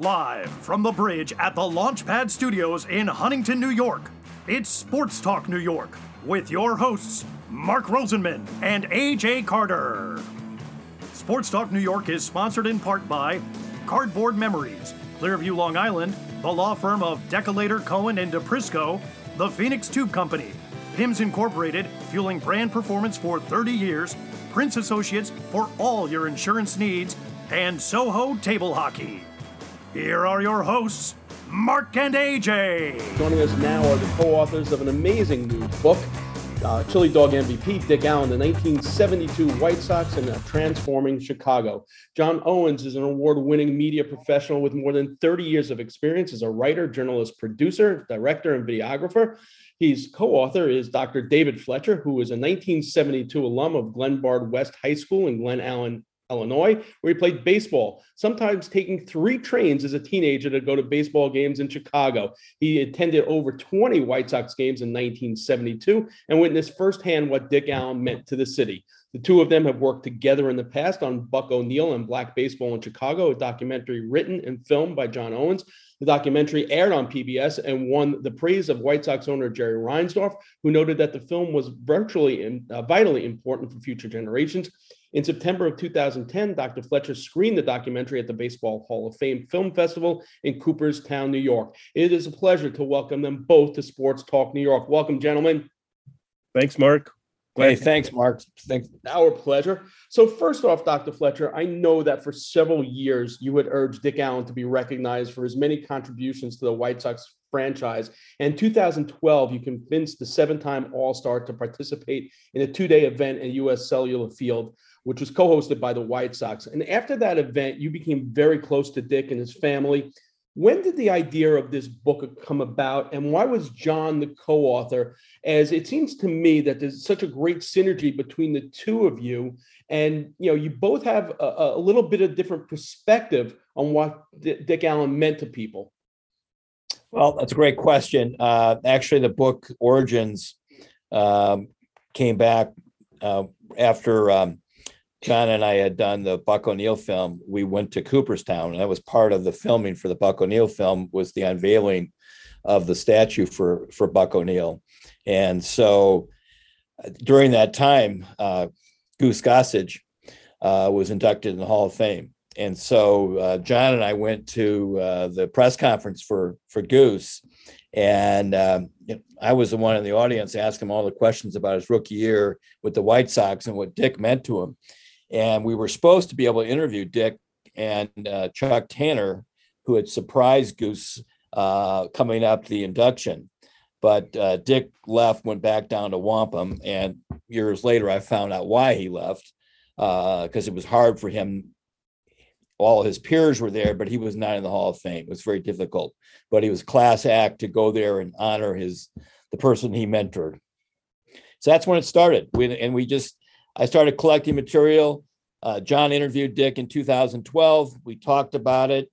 Live from the bridge at the Launchpad Studios in Huntington, New York, it's Sports Talk New York with your hosts, Mark Rosenman and AJ Carter. Sports Talk New York is sponsored in part by Cardboard Memories, Clearview, Long Island, the law firm of Decolator, Cohen, and DiPrisco, the Phoenix Tube Company, PIMS Incorporated, fueling brand performance for 30 years, Prince Associates for all your insurance needs, and Soho Table Hockey. Here are your hosts, Mark and AJ. Joining us now are the co-authors of an amazing new book, uh, Chili Dog MVP, Dick Allen, the 1972 White Sox and Transforming Chicago. John Owens is an award-winning media professional with more than 30 years of experience as a writer, journalist, producer, director, and videographer. His co-author is Dr. David Fletcher, who is a 1972 alum of Glenbard West High School in Glen Ellyn, Illinois, where he played baseball, sometimes taking three trains as a teenager to go to baseball games in Chicago. He attended over 20 White Sox games in 1972 and witnessed firsthand what Dick Allen meant to the city. The two of them have worked together in the past on Buck O'Neil and Black Baseball in Chicago, a documentary written and filmed by John Owens. The documentary aired on PBS and won the praise of White Sox owner Jerry Reinsdorf, who noted that the film was virtually uh, vitally important for future generations. In September of 2010, Dr. Fletcher screened the documentary at the Baseball Hall of Fame Film Festival in Cooperstown, New York. It is a pleasure to welcome them both to Sports Talk New York. Welcome, gentlemen. Thanks, Mark. Glad hey, thanks, Mark. Thanks. Our pleasure. So, first off, Dr. Fletcher, I know that for several years you had urged Dick Allen to be recognized for his many contributions to the White Sox franchise. And in 2012, you convinced the seven time All Star to participate in a two day event at US Cellular Field which was co-hosted by the White Sox. And after that event, you became very close to Dick and his family. When did the idea of this book come about, and why was John the co-author? As it seems to me that there's such a great synergy between the two of you, and you know you both have a, a little bit of different perspective on what D- Dick Allen meant to people. Well, that's a great question. Uh, actually, the book Origins um, came back uh, after um, John and I had done the Buck O'Neil film, we went to Cooperstown, and that was part of the filming for the Buck O'Neil film was the unveiling of the statue for for Buck O'Neil, and so uh, during that time, uh, Goose Gossage uh, was inducted in the Hall of Fame, and so uh, John and I went to uh, the press conference for for Goose, and um, I was the one in the audience asking him all the questions about his rookie year with the White Sox and what Dick meant to him. And we were supposed to be able to interview Dick and uh, Chuck Tanner, who had surprised Goose uh, coming up the induction. But uh, Dick left, went back down to Wampum, and years later, I found out why he left because uh, it was hard for him. All his peers were there, but he was not in the Hall of Fame. It was very difficult. But he was class act to go there and honor his the person he mentored. So that's when it started. We, and we just I started collecting material. Uh, John interviewed Dick in 2012. We talked about it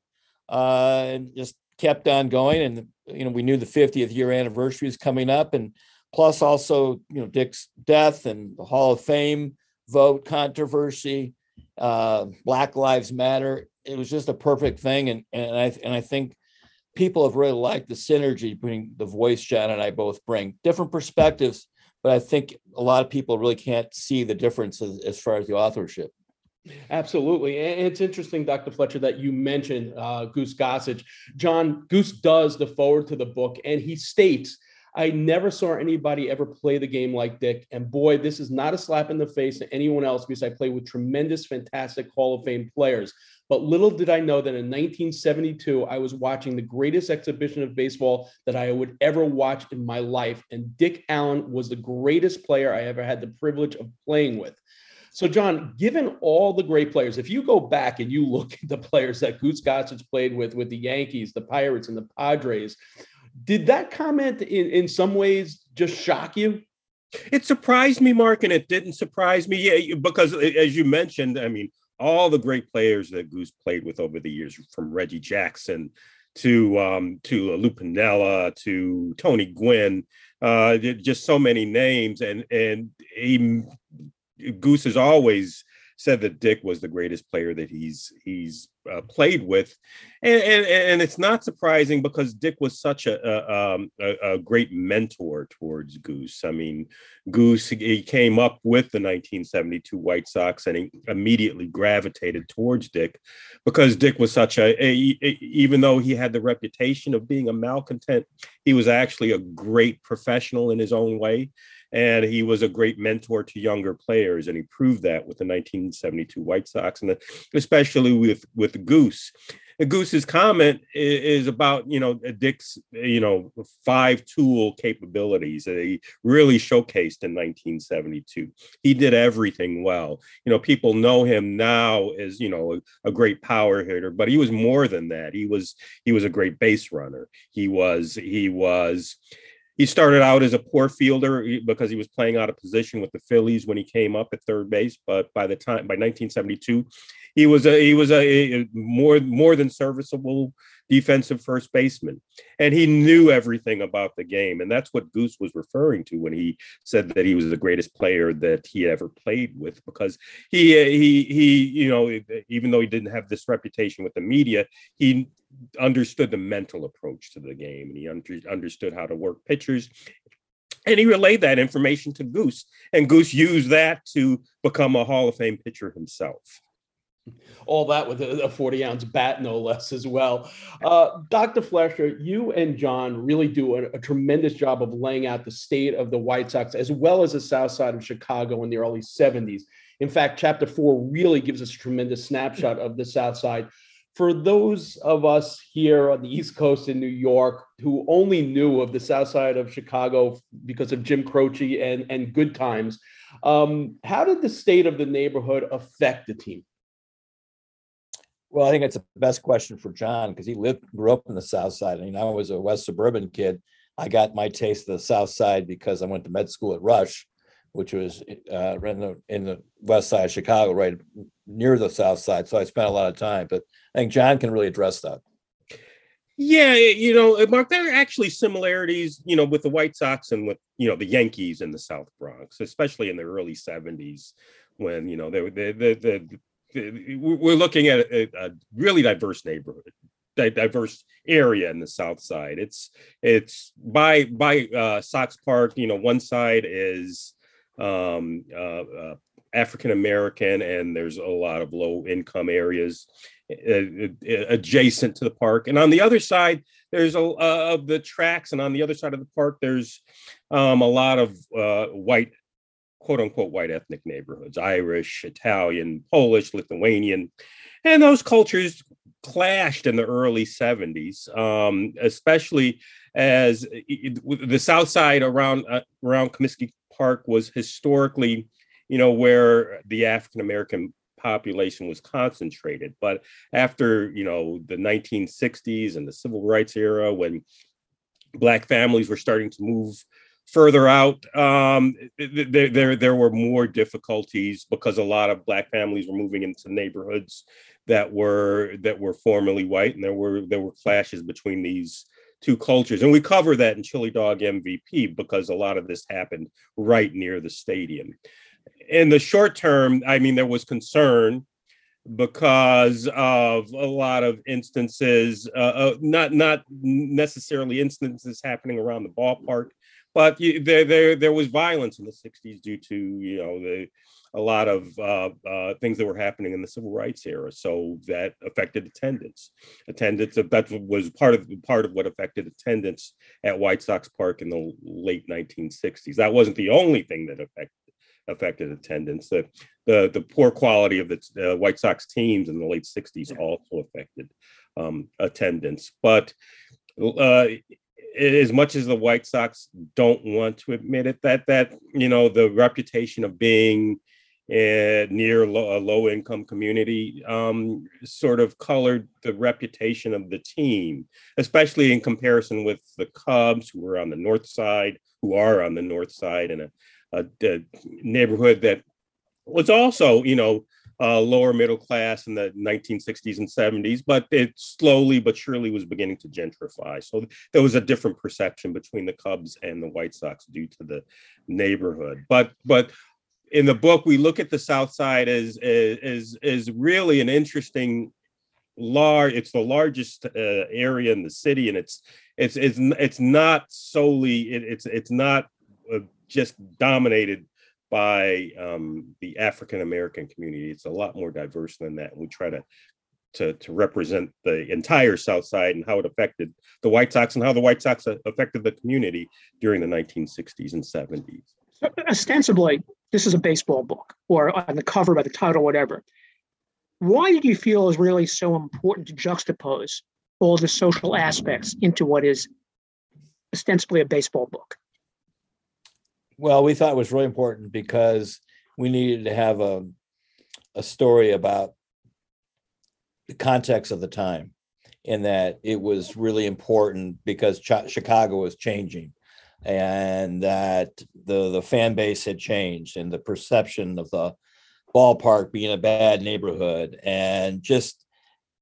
uh, and just kept on going. And you know, we knew the 50th year anniversary is coming up, and plus also you know Dick's death and the Hall of Fame vote controversy, uh, Black Lives Matter. It was just a perfect thing, and and I and I think people have really liked the synergy between the voice John and I both bring, different perspectives but I think a lot of people really can't see the difference as, as far as the authorship. Absolutely. And it's interesting, Dr. Fletcher, that you mentioned uh, Goose Gossage. John Goose does the forward to the book, and he states, I never saw anybody ever play the game like Dick. And boy, this is not a slap in the face to anyone else because I play with tremendous, fantastic Hall of Fame players. But little did I know that in 1972, I was watching the greatest exhibition of baseball that I would ever watch in my life. And Dick Allen was the greatest player I ever had the privilege of playing with. So, John, given all the great players, if you go back and you look at the players that Goose Gossage played with, with the Yankees, the Pirates, and the Padres, did that comment in, in some ways just shock you? It surprised me, Mark, and it didn't surprise me. Yeah, because as you mentioned, I mean, all the great players that Goose played with over the years, from Reggie Jackson to um, to Lou Piniella to Tony Gwynn, uh, just so many names, and and he, Goose has always said that Dick was the greatest player that he's he's uh, played with, and, and and it's not surprising because Dick was such a a, um, a a, great mentor towards Goose. I mean, Goose he came up with the 1972 White Sox and he immediately gravitated towards Dick because Dick was such a, a, a even though he had the reputation of being a malcontent, he was actually a great professional in his own way and he was a great mentor to younger players and he proved that with the 1972 white sox and especially with with goose. Goose's comment is, about you know dick's you know five tool capabilities that he really showcased in 1972 he did everything well. You know people know him now as you know a, a great power hitter but he was more than that. He was he was a great base runner. He was he was he started out as a poor fielder because he was playing out of position with the Phillies when he came up at third base. But by the time by 1972, he was a he was a, a more more than serviceable defensive first baseman, and he knew everything about the game. And that's what Goose was referring to when he said that he was the greatest player that he had ever played with, because he uh, he he you know even though he didn't have this reputation with the media, he understood the mental approach to the game and he under, understood how to work pitchers and he relayed that information to Goose, and Goose used that to become a Hall of Fame pitcher himself. All that with a 40 ounce bat, no less, as well. Uh, Dr. Fletcher, you and John really do a, a, tremendous job of laying out the state of the White Sox as well as the South Side of Chicago in the early 70s. In fact, chapter four really gives us a tremendous snapshot of the South Side for those of us here on the East Coast in New York who only knew of the South Side of Chicago because of Jim Croce and, and Good Times, um, how did the state of the neighborhood affect the team? Well, I think it's the best question for John because he lived, grew up in the South Side. I mean, I was a West Suburban kid. I got my taste of the South Side because I went to med school at Rush, which was uh, in, the, in the West Side of Chicago, right near the South Side. So I spent a lot of time. But I think John can really address that. Yeah, you know, Mark, there are actually similarities, you know, with the White Sox and with, you know, the Yankees in the South Bronx, especially in the early 70s when, you know, they, they, they, they we're looking at a, a, really diverse neighborhood diverse area in the south side it's it's by by uh sox park you know one side is um uh, uh african american and there's a lot of low income areas uh, uh, adjacent to the park. And on the other side, there's a of the tracks, and on the other side of the park, there's um, a lot of uh, white, quote unquote, white ethnic neighborhoods: Irish, Italian, Polish, Lithuanian, and those cultures clashed in the early 70s, um, especially as the south side around uh, around Comiskey Park was historically, you know, where the African American population was concentrated. But after, you know, the 1960s and the civil rights era, when black families were starting to move further out, um, there, there, there were more difficulties because a lot of black families were moving into neighborhoods that were that were formerly white, and there were there were clashes between these two cultures. And we cover that in Chili Dog MVP because a lot of this happened right near the stadium in the short term, I mean, there was concern because of a lot of instances, uh, uh, not not necessarily instances happening around the ballpark, but you, there there there was violence in the '60s due to you know the a lot of uh, uh, things that were happening in the civil rights era. So that affected attendance. Attendance that was part of part of what affected attendance at White Sox Park in the late 1960s. That wasn't the only thing that affected affected attendance. The the, the poor quality of the uh, White Sox teams in the late '60s also affected um, attendance. But uh, as much as the White Sox don't want to admit it, that that you know the reputation of being near low, a low income community um, sort of colored the reputation of the team, especially in comparison with the Cubs, who were on the north side, who are on the north side, and a a, a neighborhood that was also, you know, uh, lower middle class in the 1960s and 70s, but it slowly but surely was beginning to gentrify. So there was a different perception between the Cubs and the White Sox due to the neighborhood. But but in the book we look at the South Side as as as really an interesting large. It's the largest uh, area in the city, and it's it's it's it's not solely it, it's it's not uh, just dominated by um, the African American community. It's a lot more diverse than that. And we try to to to represent the entire South Side and how it affected the White Sox and how the White Sox affected the community during the 1960s and 70s. So ostensibly, this is a baseball book, or on the cover by the title, whatever. Why did you feel it was really so important to juxtapose all the social aspects into what is ostensibly a baseball book? Well, we thought it was really important because we needed to have a a story about the context of the time in that it was really important because Ch- Chicago was changing and that the the fan base had changed and the perception of the ballpark being a bad neighborhood and just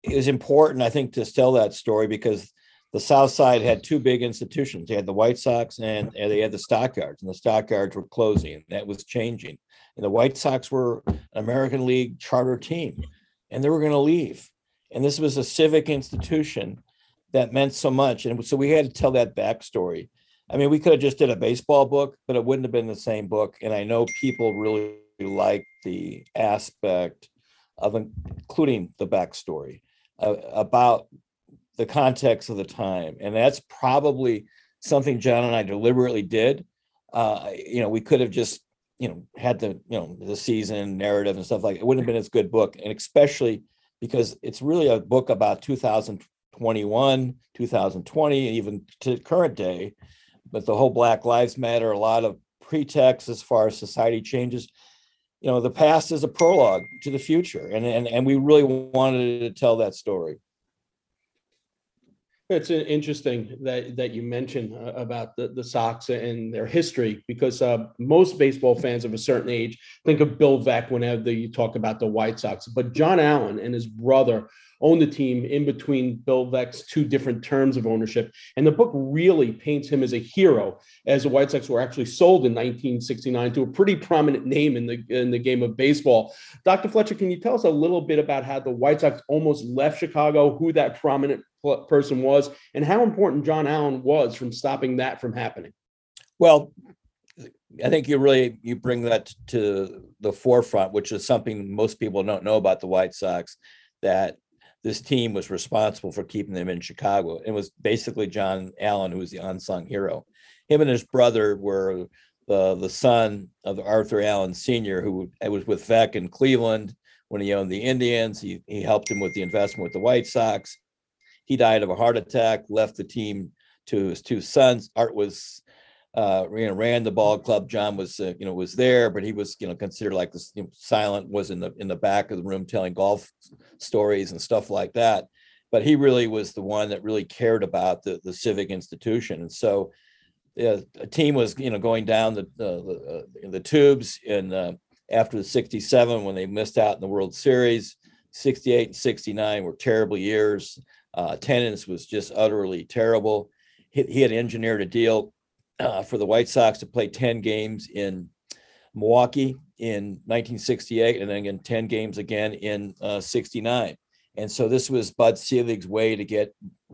it was important i think to tell that story because the south side had two big institutions. They had the white sox and, and they had the stockyards and the stockyards were closing. That was changing. And the white sox were an american league charter team and they were going to leave. And this was a civic institution that meant so much. And so we had to tell that backstory. I mean we could have just did a baseball book but it wouldn't have been the same book. And i know people really like the aspect of including the backstory uh, about the context of the time and that's probably something john and i deliberately did uh, you know we could have just you know had the you know the season narrative and stuff like it. wouldn't have been as good book and especially because it's really a book about 2021, 2020, and even to current day. But the whole Black Lives Matter, a lot of pretext as far as society changes. You know, the past is a prologue to the future, and and and we really wanted to tell that story. It's interesting that that you mentioned uh, about the, the Sox and their history because uh, most baseball fans of a certain age think of Bill Veeck whenever you talk about the White Sox. But John Allyn and his brother owned the team in between Bill Veeck's two different terms of ownership. And the book really paints him as a hero, as the White Sox were actually sold in 1969 to a pretty prominent name in the in the game of baseball. Dr. Fletcher, can you tell us a little bit about how the White Sox almost left Chicago, who that prominent person was, and how important John Allyn was from stopping that from happening? Well, I think you really you bring that to the forefront, which is something most people don't know about the White Sox. That this team was responsible for keeping them in Chicago. It was basically John Allyn who was the unsung hero. Him and his brother were the the son of Arthur Allyn Sr., who was with Veeck in Cleveland when he owned the Indians. He he helped him with the investment with the White Sox. He died of a heart attack, left the team to his two sons. Art was, uh, you know, ran the ball club. John was, uh, you know, was there, but he was, you know, considered like this you know, silent. Was in the in the back of the room telling golf stories and stuff like that. But he really was the one that really cared about the the civic institution, and so. Yeah, a team was, you know, going down the the, uh, the tubes in uh, after the 67 when they missed out in the World Series. 68 and 69 were terrible years. Uh, attendance was just utterly terrible. He, he had engineered a deal uh, for the White Sox to play 10 games in Milwaukee in 1968 and then again 10 games again in uh, 69. And so this was Bud Selig's way to get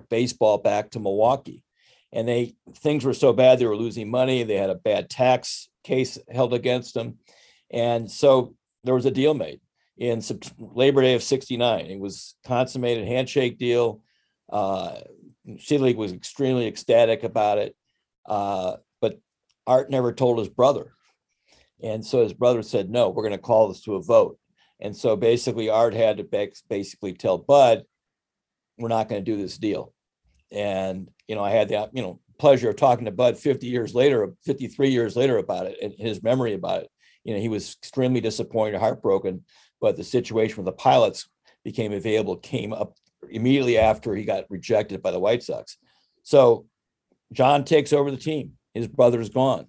baseball back to Milwaukee. And they things were so bad they were losing money. They had a bad tax case held against them. And so there was a deal made in Labor Day of 69. It was consummated handshake deal. Uh, was extremely ecstatic about it, uh, but Art never told his brother. And so his brother said, no, we're going to call this to a vote. And so basically, Art had to basically tell Bud, we're not going to do this deal. And, you know, I had the, you know, pleasure of talking to Bud 50 years later, 53 years later about it and his memory about it. You know, he was extremely disappointed, heartbroken, but the situation with the pilots became available, came up immediately after he got rejected by the White Sox. So John takes over the team. His brother's gone.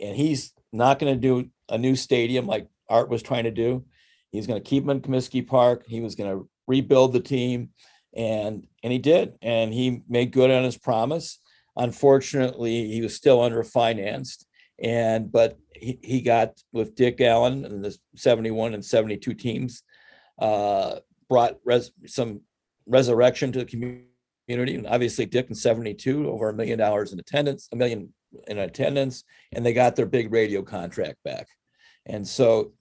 And he's not going to do a new stadium like Art was trying to do. He's going to keep him in Comiskey Park. He was going to rebuild the team. And and he did. And he made good on his promise. Unfortunately, he was still underfinanced. And but he, he got with Dick Allen and the 71 and 72 teams, uh, brought res, some resurrection to the community. And obviously, Dick in 72, over a million dollars in attendance, a million in attendance, and they got their big radio contract back. And so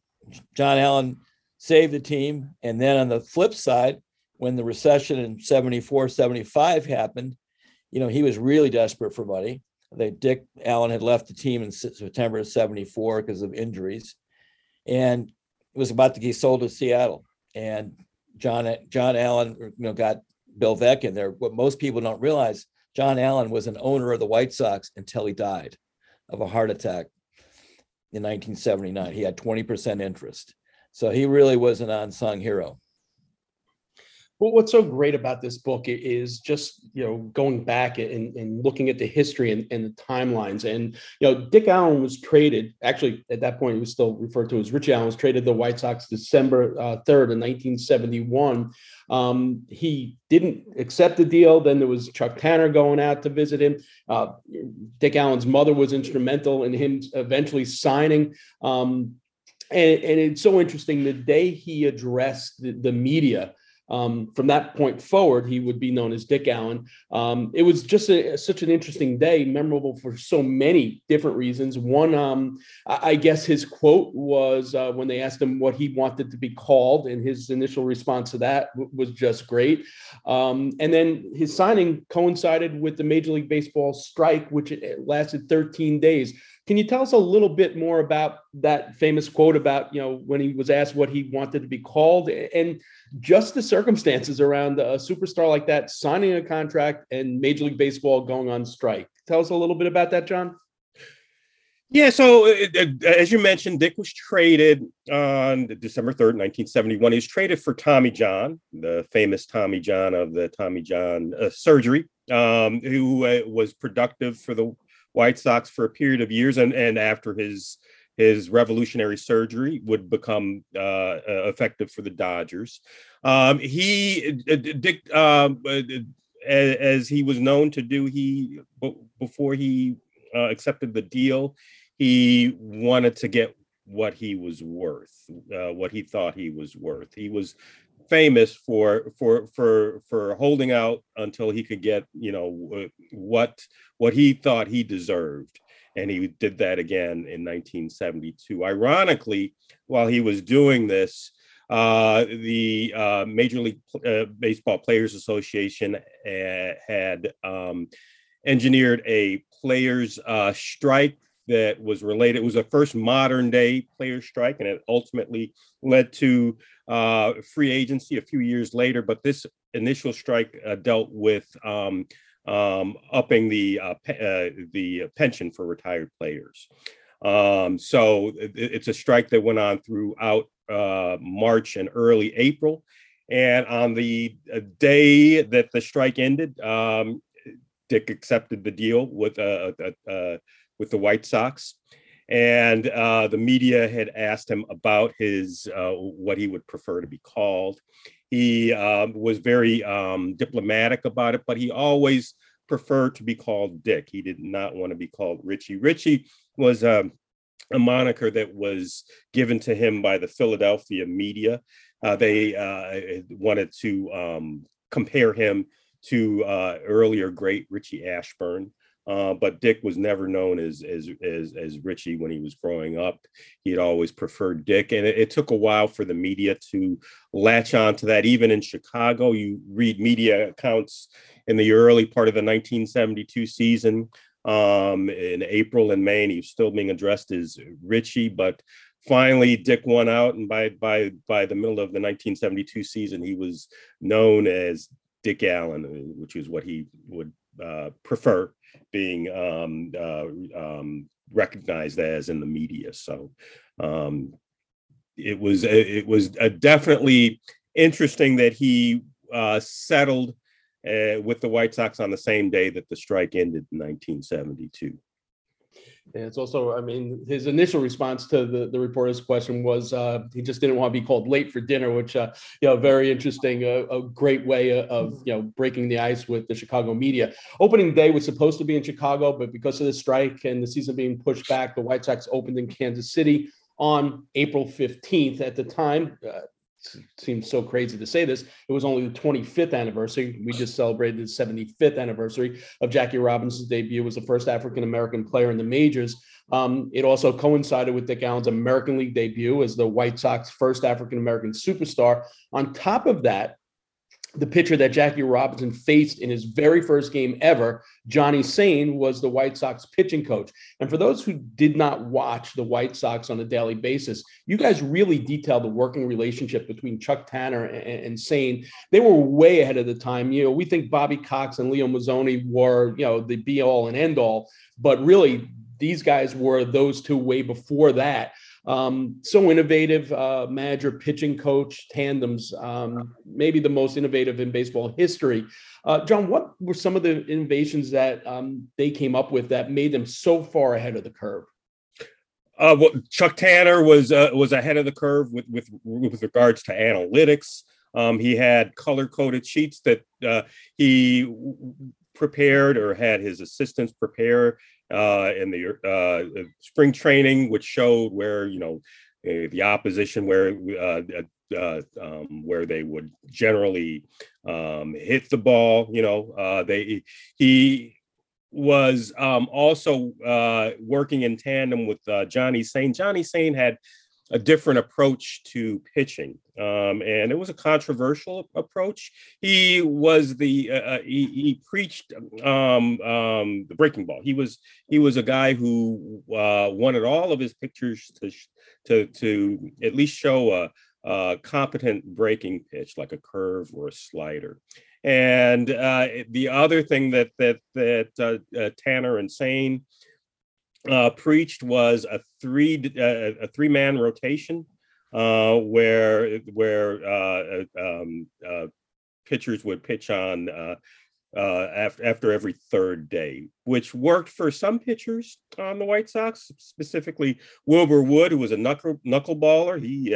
John Allyn saved the team. And then on the flip side, when the recession in 74, 75 happened, you know, he was really desperate for money. They Dick Allen had left the team in September of 74 because of injuries. And it was about to get sold to Seattle. And John John Allyn, you know, got Bill Veeck in there. What most people don't realize, John Allyn was an owner of the White Sox until he died of a heart attack in 1979. He had 20% interest. So he really was an unsung hero. Well, what's so great about this book is just you know going back and, and looking at the history and, and, the timelines. And you know, Dick Allen was traded. Actually, at that point, he was still referred to as Richie Allen. Was traded the White Sox December uh, third in 1971. Um, he didn't accept the deal. Then there was Chuck Tanner going out to visit him. Uh, Dick Allen's mother was instrumental in him eventually signing. Um, and, and, it's so interesting. The day he addressed the, the media um, from that point forward, he would be known as Dick Allen. Um, it was just a, such an interesting day, memorable for so many different reasons. One, um, I guess his quote was uh, when they asked him what he wanted to be called, and his initial response to that w- was just great. Um, and then his signing coincided with the Major League Baseball strike, which lasted 13 days. Can you tell us a little bit more about that famous quote about, you know, when he was asked what he wanted to be called and just the circumstances around a superstar like that signing a contract and Major League Baseball going on strike? Tell us a little bit about that, John. Yeah, so uh, as you mentioned, Dick was traded on December 3rd, 1971. He was traded for Tommy John, the famous Tommy John of the Tommy John uh, surgery, um, who uh, was productive for the White Sox for a period of years, and and after his his revolutionary surgery would become uh, uh effective for the Dodgers. Um, he uh, Dick, um, uh, as, he was known to do, he before he uh, accepted the deal, he wanted to get what he was worth, uh, what he thought he was worth. He was famous for for for for holding out until he could get you know what what he thought he deserved and he did that again in 1972 ironically while he was doing this uh, the uh, major league uh, baseball players association uh, had um, engineered a players uh, strike that was related. It was the first modern day player strike, and it ultimately led to uh, free agency a few years later. But this initial strike dealt with um, um, upping the uh, pe- uh, the pension for retired players. Um, so it, it's a strike that went on throughout uh, March and early April. And on the uh, day that the strike ended, um, Dick accepted the deal with uh, uh, with the White Sox, and uh, the media had asked him about his uh, what he would prefer to be called. He um, was very um, diplomatic about it, but he always preferred to be called Dick. He did not want to be called Richie. Richie was um, a moniker that was given to him by the Philadelphia media. Uh, they uh, wanted to um, compare him to uh, earlier great Richie Ashburn. Uh, but Dick was never known as, as as as Richie when he was growing up. He had always preferred Dick, and it, it, took a while for the media to latch on to that. Even in Chicago, you read media accounts in the early part of the 1972 season. Um, in April and May, and he was still being addressed as Richie, but finally Dick won out, and by by by the middle of the 1972 season, he was known as Dick Allen, which is what he would uh, prefer being um, uh, um, recognized as in the media. So um, it was it was definitely interesting that he uh, settled uh, with the White Sox on the same day that the strike ended in 1972. It's also, I mean, his initial response to the, the reporter's question was uh, he just didn't want to be called late for dinner, which, uh, you know, very interesting, uh, a great way of, you know, breaking the ice with the Chicago media. Opening day was supposed to be in Chicago, but because of the strike and the season being pushed back, the White Sox opened in Kansas City on April 15th. At the time, uh, seems so crazy to say this. It was only the 25th anniversary. We just celebrated the 75th anniversary of Jackie Robinson's debut as the first African American player in the majors. Um, it also coincided with Dick Allen's American League debut as the White Sox first African American superstar. On top of that, the pitcher that Jackie Robinson faced in his very first game ever, Johnny Sain, was the White Sox pitching coach. And for those who did not watch the White Sox on a daily basis, you guys really detailed the working relationship between Chuck Tanner and, and Sain. They were way ahead of the time. You know, we think Bobby Cox and Leo Mazzone were, you know, the be all and end all, but really these guys were those two way before that. Um, so innovative uh, manager pitching coach tandems, um, maybe the most innovative in baseball history. Uh, John, what were some of the innovations that um, they came up with that made them so far ahead of the curve? Uh, well, Chuck Tanner was uh, was ahead of the curve with with with regards to analytics. Um, he had color coded sheets that uh, he prepared or had his assistants prepare uh, in the uh, spring training, which showed where you know uh, the opposition where uh, uh, uh, um, where they would generally um, hit the ball. You know, they he was um, also working in tandem with Johnny Sain. Johnny Sain had a different approach to pitching, um, and it was a controversial approach. He was the uh, uh, he, he, preached um, um, the breaking ball. He was he was a guy who uh, wanted all of his pictures to to to at least show a, a competent breaking pitch, like a curve or a slider. And uh, the other thing that that that uh, uh, Tanner and Sain uh, preached was a three uh, a three man rotation uh, where where uh, uh, um, uh, pitchers would pitch on after after every third day, which worked for some pitchers on the White Sox, specifically Wilbur Wood, who was a knuckle knuckleballer. He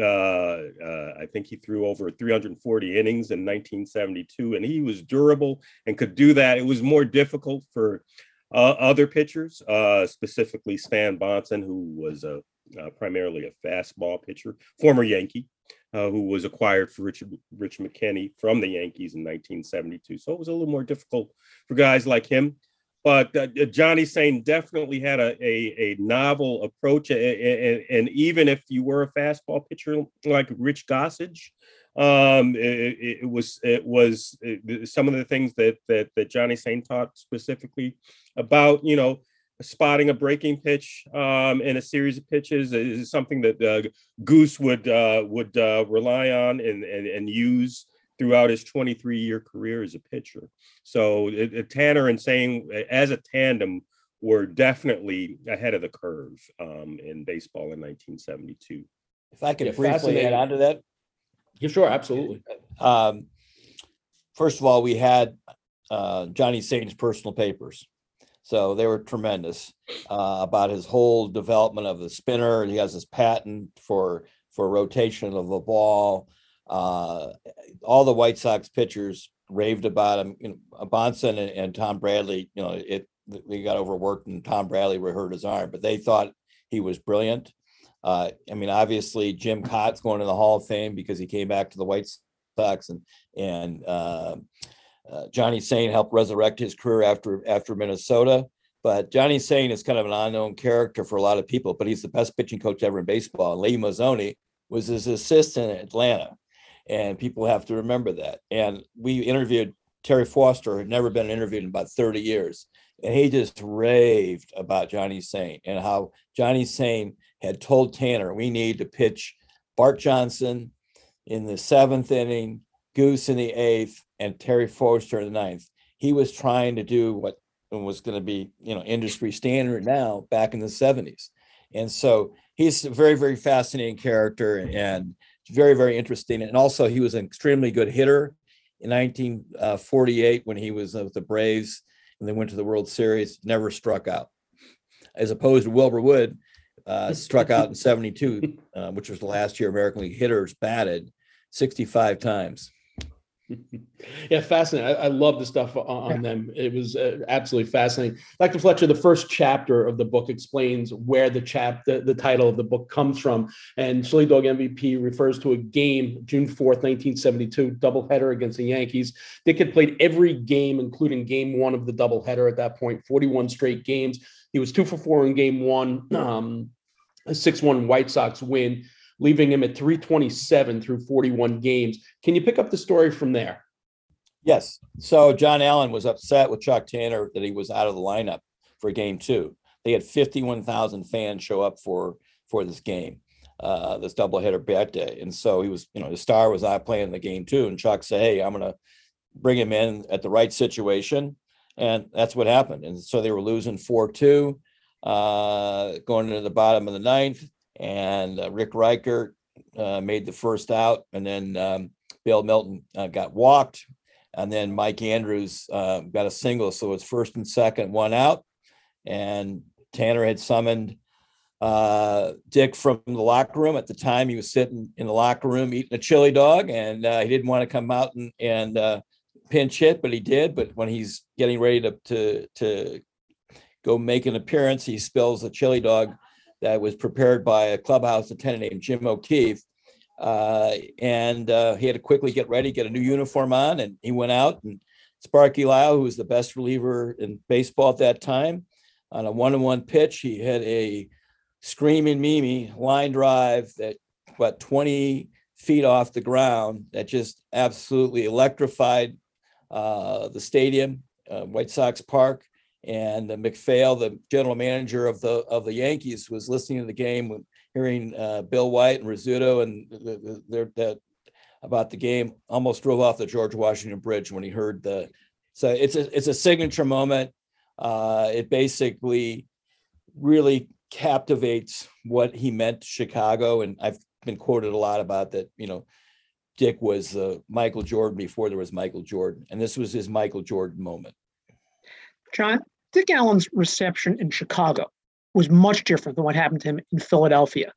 I think he threw over 340 innings in 1972, and he was durable and could do that. It was more difficult for uh, other pitchers, uh, specifically Stan Bahnsen, who was a uh, primarily a fastball pitcher, former Yankee, uh, who was acquired for Richard Rich McKinney from the Yankees in 1972. So it was a little more difficult for guys like him. But uh, Johnny Sain definitely had a, a, a novel approach, and, and, and, even if you were a fastball pitcher like Rich Gossage, um, it, it, was it was it, some of the things that that that Johnny Sain taught specifically about you know spotting a breaking pitch um, in a series of pitches is something that uh, Goose would uh, would uh, rely on and, and and use throughout his 23 year career as a pitcher. So it, Tanner and Sain as a tandem were definitely ahead of the curve um, in baseball in 1972. If I could yeah, briefly add on to that, yeah, sure, absolutely. Um, first of all, we had uh, Johnny Sain's personal papers. So they were tremendous uh, about his whole development of the spinner. He has his patent for for rotation of a ball. Uh, all the White Sox pitchers raved about him. You know, Bahnsen and, and Tom Bradley. You know, it they got overworked and Tom Bradley hurt his arm, but they thought he was brilliant. Uh, I mean, obviously Jim Kaat's going to the Hall of Fame because he came back to the White Sox, and and uh, uh, Johnny Sain helped resurrect his career after after Minnesota. But Johnny Sain is kind of an unknown character for a lot of people, but he's the best pitching coach ever in baseball. And Leo Mazzone was his assistant in Atlanta, and people have to remember that. And we interviewed Terry Forster, who had never been interviewed in about 30 years, and he just raved about Johnny Sain and how Johnny Sain had told Tanner, we need to pitch Bart Johnson in the seventh inning, Goose in the eighth, and Terry Forster in the ninth. He was trying to do what was going to be, you know, industry standard now back in the 70s. And so he's a very, very fascinating character and very, very interesting. And also, he was an extremely good hitter in 1948 uh, when he was with the Braves and they went to the World Series, never struck out. as opposed to Wilbur Wood, uh, struck out in 72, uh, which was the last year American League hitters batted 65 times. yeah, fascinating. I, I love the stuff on, on them. It was uh, absolutely fascinating. Dr. Fletcher, the first chapter of the book explains where the chap the, the title of the book comes from. And Chili Dog MVP refers to a game, June 4th, 1972, doubleheader against the Yankees. Dick had played every game, including game one of the doubleheader at that point, 41 straight games. He was two for four in game one, um, a 6 1 White Sox win leaving him at 327 through 41 games. Can you pick up the story from there? Yes. So John Allyn was upset with Chuck Tanner that he was out of the lineup for game two. They had 51,000 fans show up for for this game, uh, this doubleheader bet day. And so he was, you know, the star was not playing the game too. And Chuck said, Hey, I'm going to bring him in at the right situation. And that's what happened. And so they were losing 4 2, uh, going into the bottom of the ninth and uh, Rick Reichardt uh, made the first out, and then um, Bill Melton uh, got walked, and then Mike Andrews uh, got a single, so it's first and second, one out, and Tanner had summoned uh, Dick from the locker room. At the time, he was sitting in the locker room eating a chili dog, and uh, he didn't want to come out and, and uh, pinch hit, but he did. But when he's getting ready to to to go make an appearance, he spills a chili dog that was prepared by a clubhouse attendant named Jim O'Keefe. Uh, and uh, he had to quickly get ready, get a new uniform on, and he went out. And Sparky Lyle, who was the best reliever in baseball at that time, on a one-on-one pitch, he had a screaming Mimi line drive that what 20 feet off the ground that just absolutely electrified uh, the stadium, uh, White Sox Park and uh, MacPhail, the general manager of the of the Yankees, was listening to the game, hearing uh, Bill White and Rizzuto and their that about the game. Almost drove off the George Washington Bridge when he heard the. So it's a it's a signature moment. Uh, it basically really captivates what he meant to Chicago, and I've been quoted a lot about that. You know, Dick was uh, Michael Jordan before there was Michael Jordan, and this was his Michael Jordan moment. John, Dick Allen's reception in Chicago was much different than what happened to him in Philadelphia.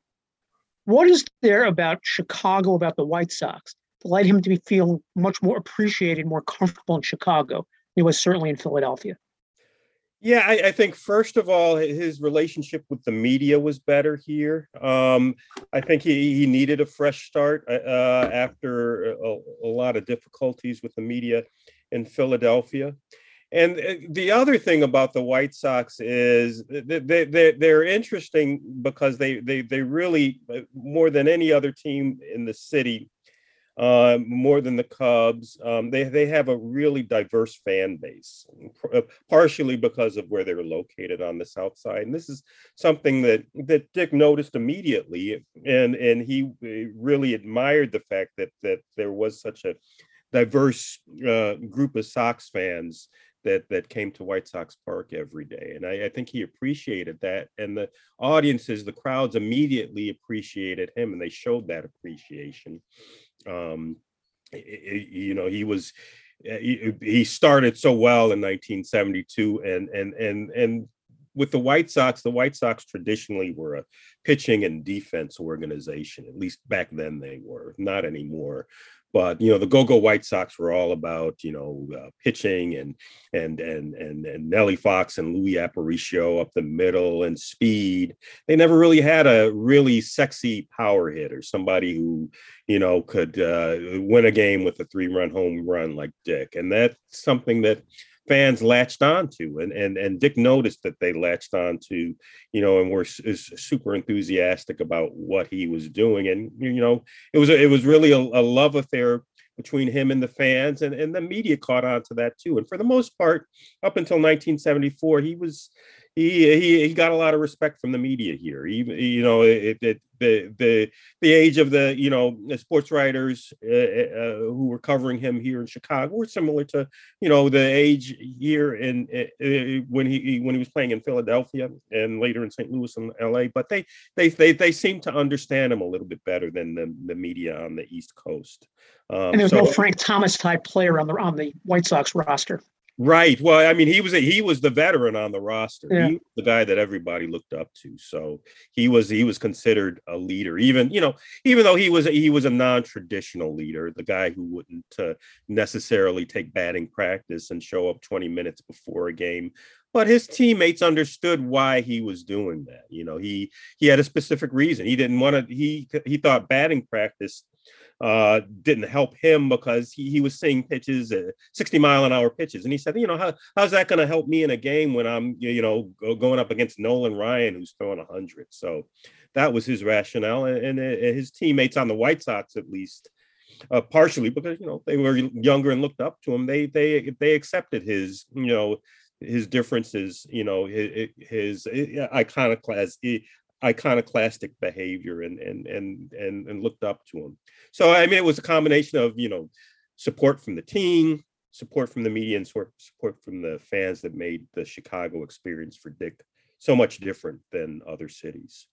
What is there about Chicago, about the White Sox, that led him to be feeling much more appreciated, more comfortable in Chicago than he was certainly in Philadelphia? Yeah, I, I, think first of all, his relationship with the media was better here. Um, I think he, he needed a fresh start uh, uh after a, a, lot of difficulties with the media in Philadelphia. And uh, the other thing about the White Sox is they, they, they're interesting because they, they, they really, uh, more than any other team in the city, uh, more than the Cubs, um, they, they have a really diverse fan base, uh, partially because of where they're located on the South Side. And this is something that, that Dick noticed immediately. And, and he really admired the fact that, that there was such a diverse uh, group of Sox fans that that came to White Sox Park every day, and I, I, think he appreciated that. And the audiences, the crowds, immediately appreciated him, and they showed that appreciation. Um, you know, he was he, he started so well in 1972, and and and and with the White Sox, the White Sox traditionally were a pitching and defense organization. At least back then they were, not anymore but you know the go-go white sox were all about you know uh, pitching and and and and and nellie fox and luis aparicio up the middle and speed. They never really had a really sexy power hitter somebody who you know could uh, win a game with a three-run home run like dick. And that's something that fans latched onto and and and Dick noticed that they latched onto you know and were super enthusiastic about what he was doing and you know it was a, it was really a, a love affair between him and the fans and and the media caught on to that too and for the most part up until 1974 he was he, he he got a lot of respect from the media here. Even you know it, it, the the the age of the you know the sports writers uh, uh, uh, who were covering him here in Chicago were similar to you know the age here in uh, when he when he was playing in Philadelphia and later in St. Louis and L.A. But they they they they seem to understand him a little bit better than the, the media on the East Coast. Um, and there's so, no Frank Thomas type player on the on the White Sox roster. Right. Well, I mean, he was a, he was the veteran on the roster. Yeah. He was the guy that everybody looked up to. So he was he was considered a leader. Even you know, even though he was he was a non-traditional leader, the guy who wouldn't uh, necessarily take batting practice and show up 20 minutes before a game. But his teammates understood why he was doing that. You know, he he had a specific reason. He didn't want to. He he thought batting practice uh, didn't help him because he, he was seeing pitches, uh, 60 mile an hour pitches. And he said, you know, how, how's that going to help me in a game when I'm, you know, go, going up against Nolan Ryan, who's throwing 100? So that was his rationale. And, and, his teammates on the White Sox, at least, uh, partially because, you know, they were younger and looked up to him. They, they, they accepted his, you know, his differences, you know, his, his iconoclast, iconoclastic behavior and and and and and looked up to him. So I mean, it was a combination of you know support from the team, support from the media, and support from the fans that made the Chicago experience for Dick so much different than other cities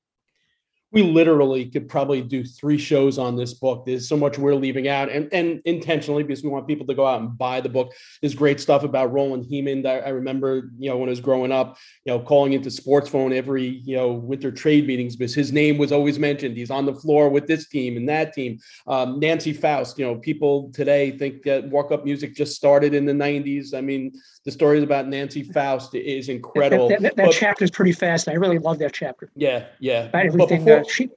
we literally could probably do three shows on this book. There's so much we're leaving out, and, and intentionally because we want people to go out and buy the book. There's great stuff about Roland Hemond. I, I remember, you know, when I was growing up, you know, calling into Sports Phone every, you know, winter trade meetings because his name was always mentioned. He's on the floor with this team and that team. Um, Nancy Faust, you know, people today think that walk up music just started in the 90s. I mean, the stories about Nancy Faust is incredible. That, that, that but, chapter is pretty fast. I really love that chapter. Yeah, yeah. About everything before, she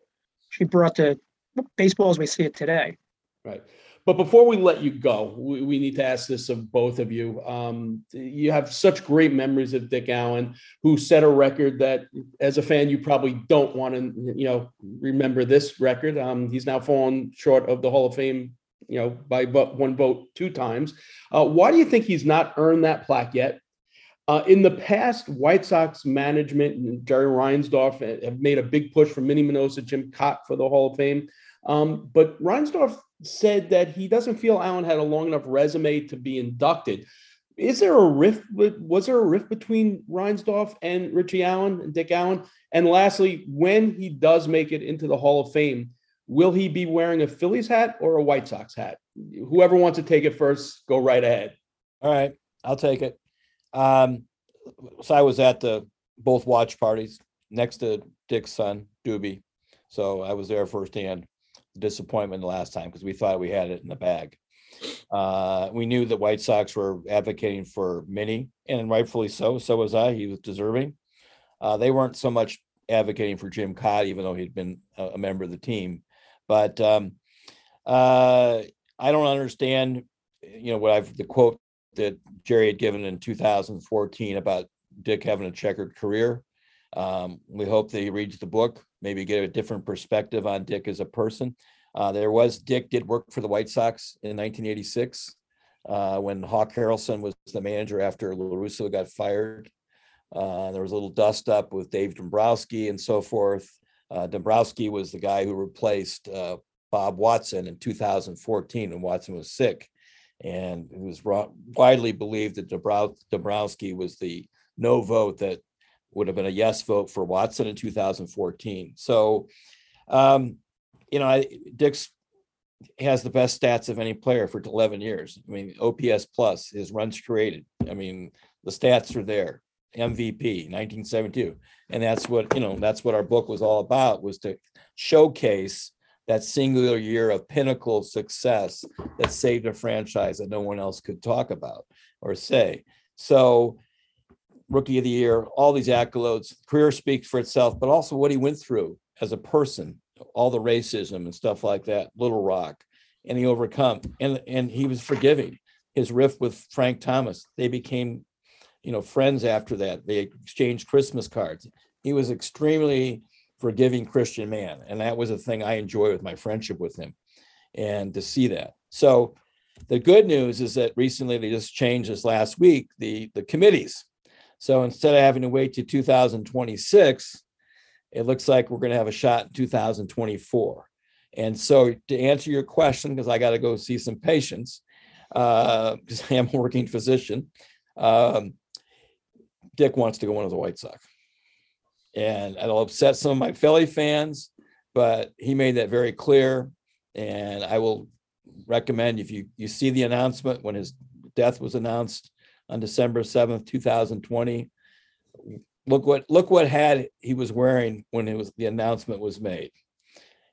she brought the baseball as we see it today. Right. But before we let you go, we, we need to ask this of both of you. Um, you have such great memories of Dick Allen, who set a record that, as a fan, you probably don't want to, you know, remember this record. Um, he's now fallen short of the Hall of Fame you know, by but one vote two times. Uh, why do you think he's not earned that plaque yet? Uh, in the past, White Sox management and Jerry Reinsdorf have made a big push for Minnie Minoso, Jim Kaat for the Hall of Fame. Um, but Reinsdorf said that he doesn't feel Allen had a long enough resume to be inducted. Is there a rift? Was there a rift between Reinsdorf and Richie Allen and Dick Allen? And lastly, when he does make it into the Hall of Fame, Will he be wearing a Phillies hat or a White Sox hat? Whoever wants to take it first, go right ahead. All right, I'll take it. Um, so I was at the both watch parties next to Dick's son, Doobie. So I was there firsthand. Disappointment the last time because we thought we had it in the bag. Uh, we knew the White Sox were advocating for Minnie, and rightfully so. So was I. He was deserving. Uh, they weren't so much advocating for Jim Kaat, even though he'd been a, a member of the team. But um, uh, I don't understand, you know, what I've the quote that Jerry had given in 2014 about Dick having a checkered career. Um, we hope that he reads the book, maybe get a different perspective on Dick as a person. Uh, there was Dick did work for the White Sox in 1986 uh, when Hawk Harrelson was the manager after La Russa got fired. Uh, there was a little dust up with Dave Dombrowski and so forth. Uh, Dombrowski was the guy who replaced uh, Bob Watson in 2014 when Watson was sick. And it was widely believed that Dobrow- was the no vote that would have been a yes vote for Watson in 2014. So, um, you know, I, Dick's has the best stats of any player for 11 years. I mean, OPS plus, his runs created. I mean, the stats are there. MVP 1972 and that's what you know that's what our book was all about was to showcase that singular year of pinnacle success that saved a franchise that no one else could talk about or say so rookie of the year all these accolades career speaks for itself but also what he went through as a person all the racism and stuff like that little rock and he overcome and and he was forgiving his riff with frank thomas they became you know, friends after that. They exchanged Christmas cards. He was extremely forgiving Christian man. And that was a thing I enjoy with my friendship with him and to see that. So the good news is that recently they just changed this last week, the, the committees. So instead of having to wait to 2026, it looks like we're going to have a shot in 2024. And so to answer your question, because I got to go see some patients, because uh, I am a working physician, um, Dick wants to go of the White Sox. And it'll upset some of my Philly fans, but he made that very clear. And I will recommend if you you see the announcement when his death was announced on December seventh, two thousand twenty. Look what, look what hat he was wearing when it was, the announcement was made.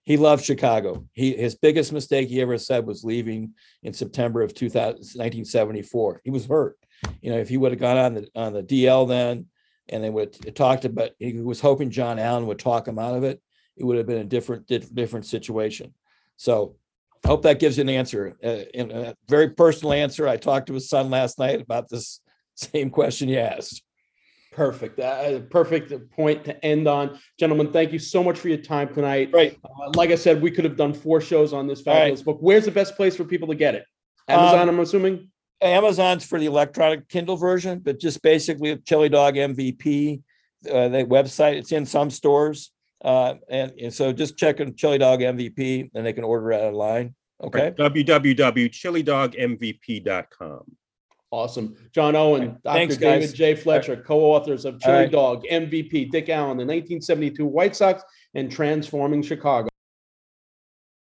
He loved Chicago. He, his biggest mistake he ever said was leaving in September of 2000 1974. He was hurt. You know, if he would have gone on the, on the DL then, and they would have talked about, he was hoping John Allyn would talk him out of it. It would have been a different, different situation. So I hope that gives you an answer, uh, in a very personal answer. I talked to his son last night about this same question you asked. Perfect. Uh, perfect point to end on. Gentlemen, thank you so much for your time tonight. Right. Uh, like I said, we could have done four shows on this All right. fabulous book. Where's the best place for people to get it? Amazon, I'm assuming. Amazon's for the electronic Kindle version, but just basically Chili Dog MVP, uh, the website, it's in some stores. Uh, and, and so just check on Chili Dog MVP and they can order it online. Okay. www.chilidogmvp.com. Awesome. John Owen, Dr. Thanks, David guys. J. Fletcher, co-authors of Chili All right. Dog, MVP, Dick Allen, the 1972 White Sox, and Transforming Chicago.